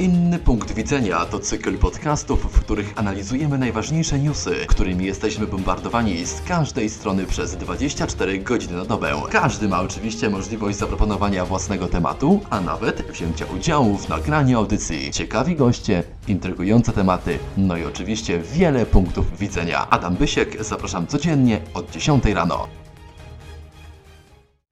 Inny punkt widzenia to cykl podcastów, w których analizujemy najważniejsze newsy, którymi jesteśmy bombardowani z każdej strony przez 24 godziny na dobę. Każdy ma oczywiście możliwość zaproponowania własnego tematu, a nawet wzięcia udziału w nagraniu audycji. Ciekawi goście, intrygujące tematy, no i oczywiście wiele punktów widzenia. Adam Bysiek, zapraszam codziennie od 10 rano.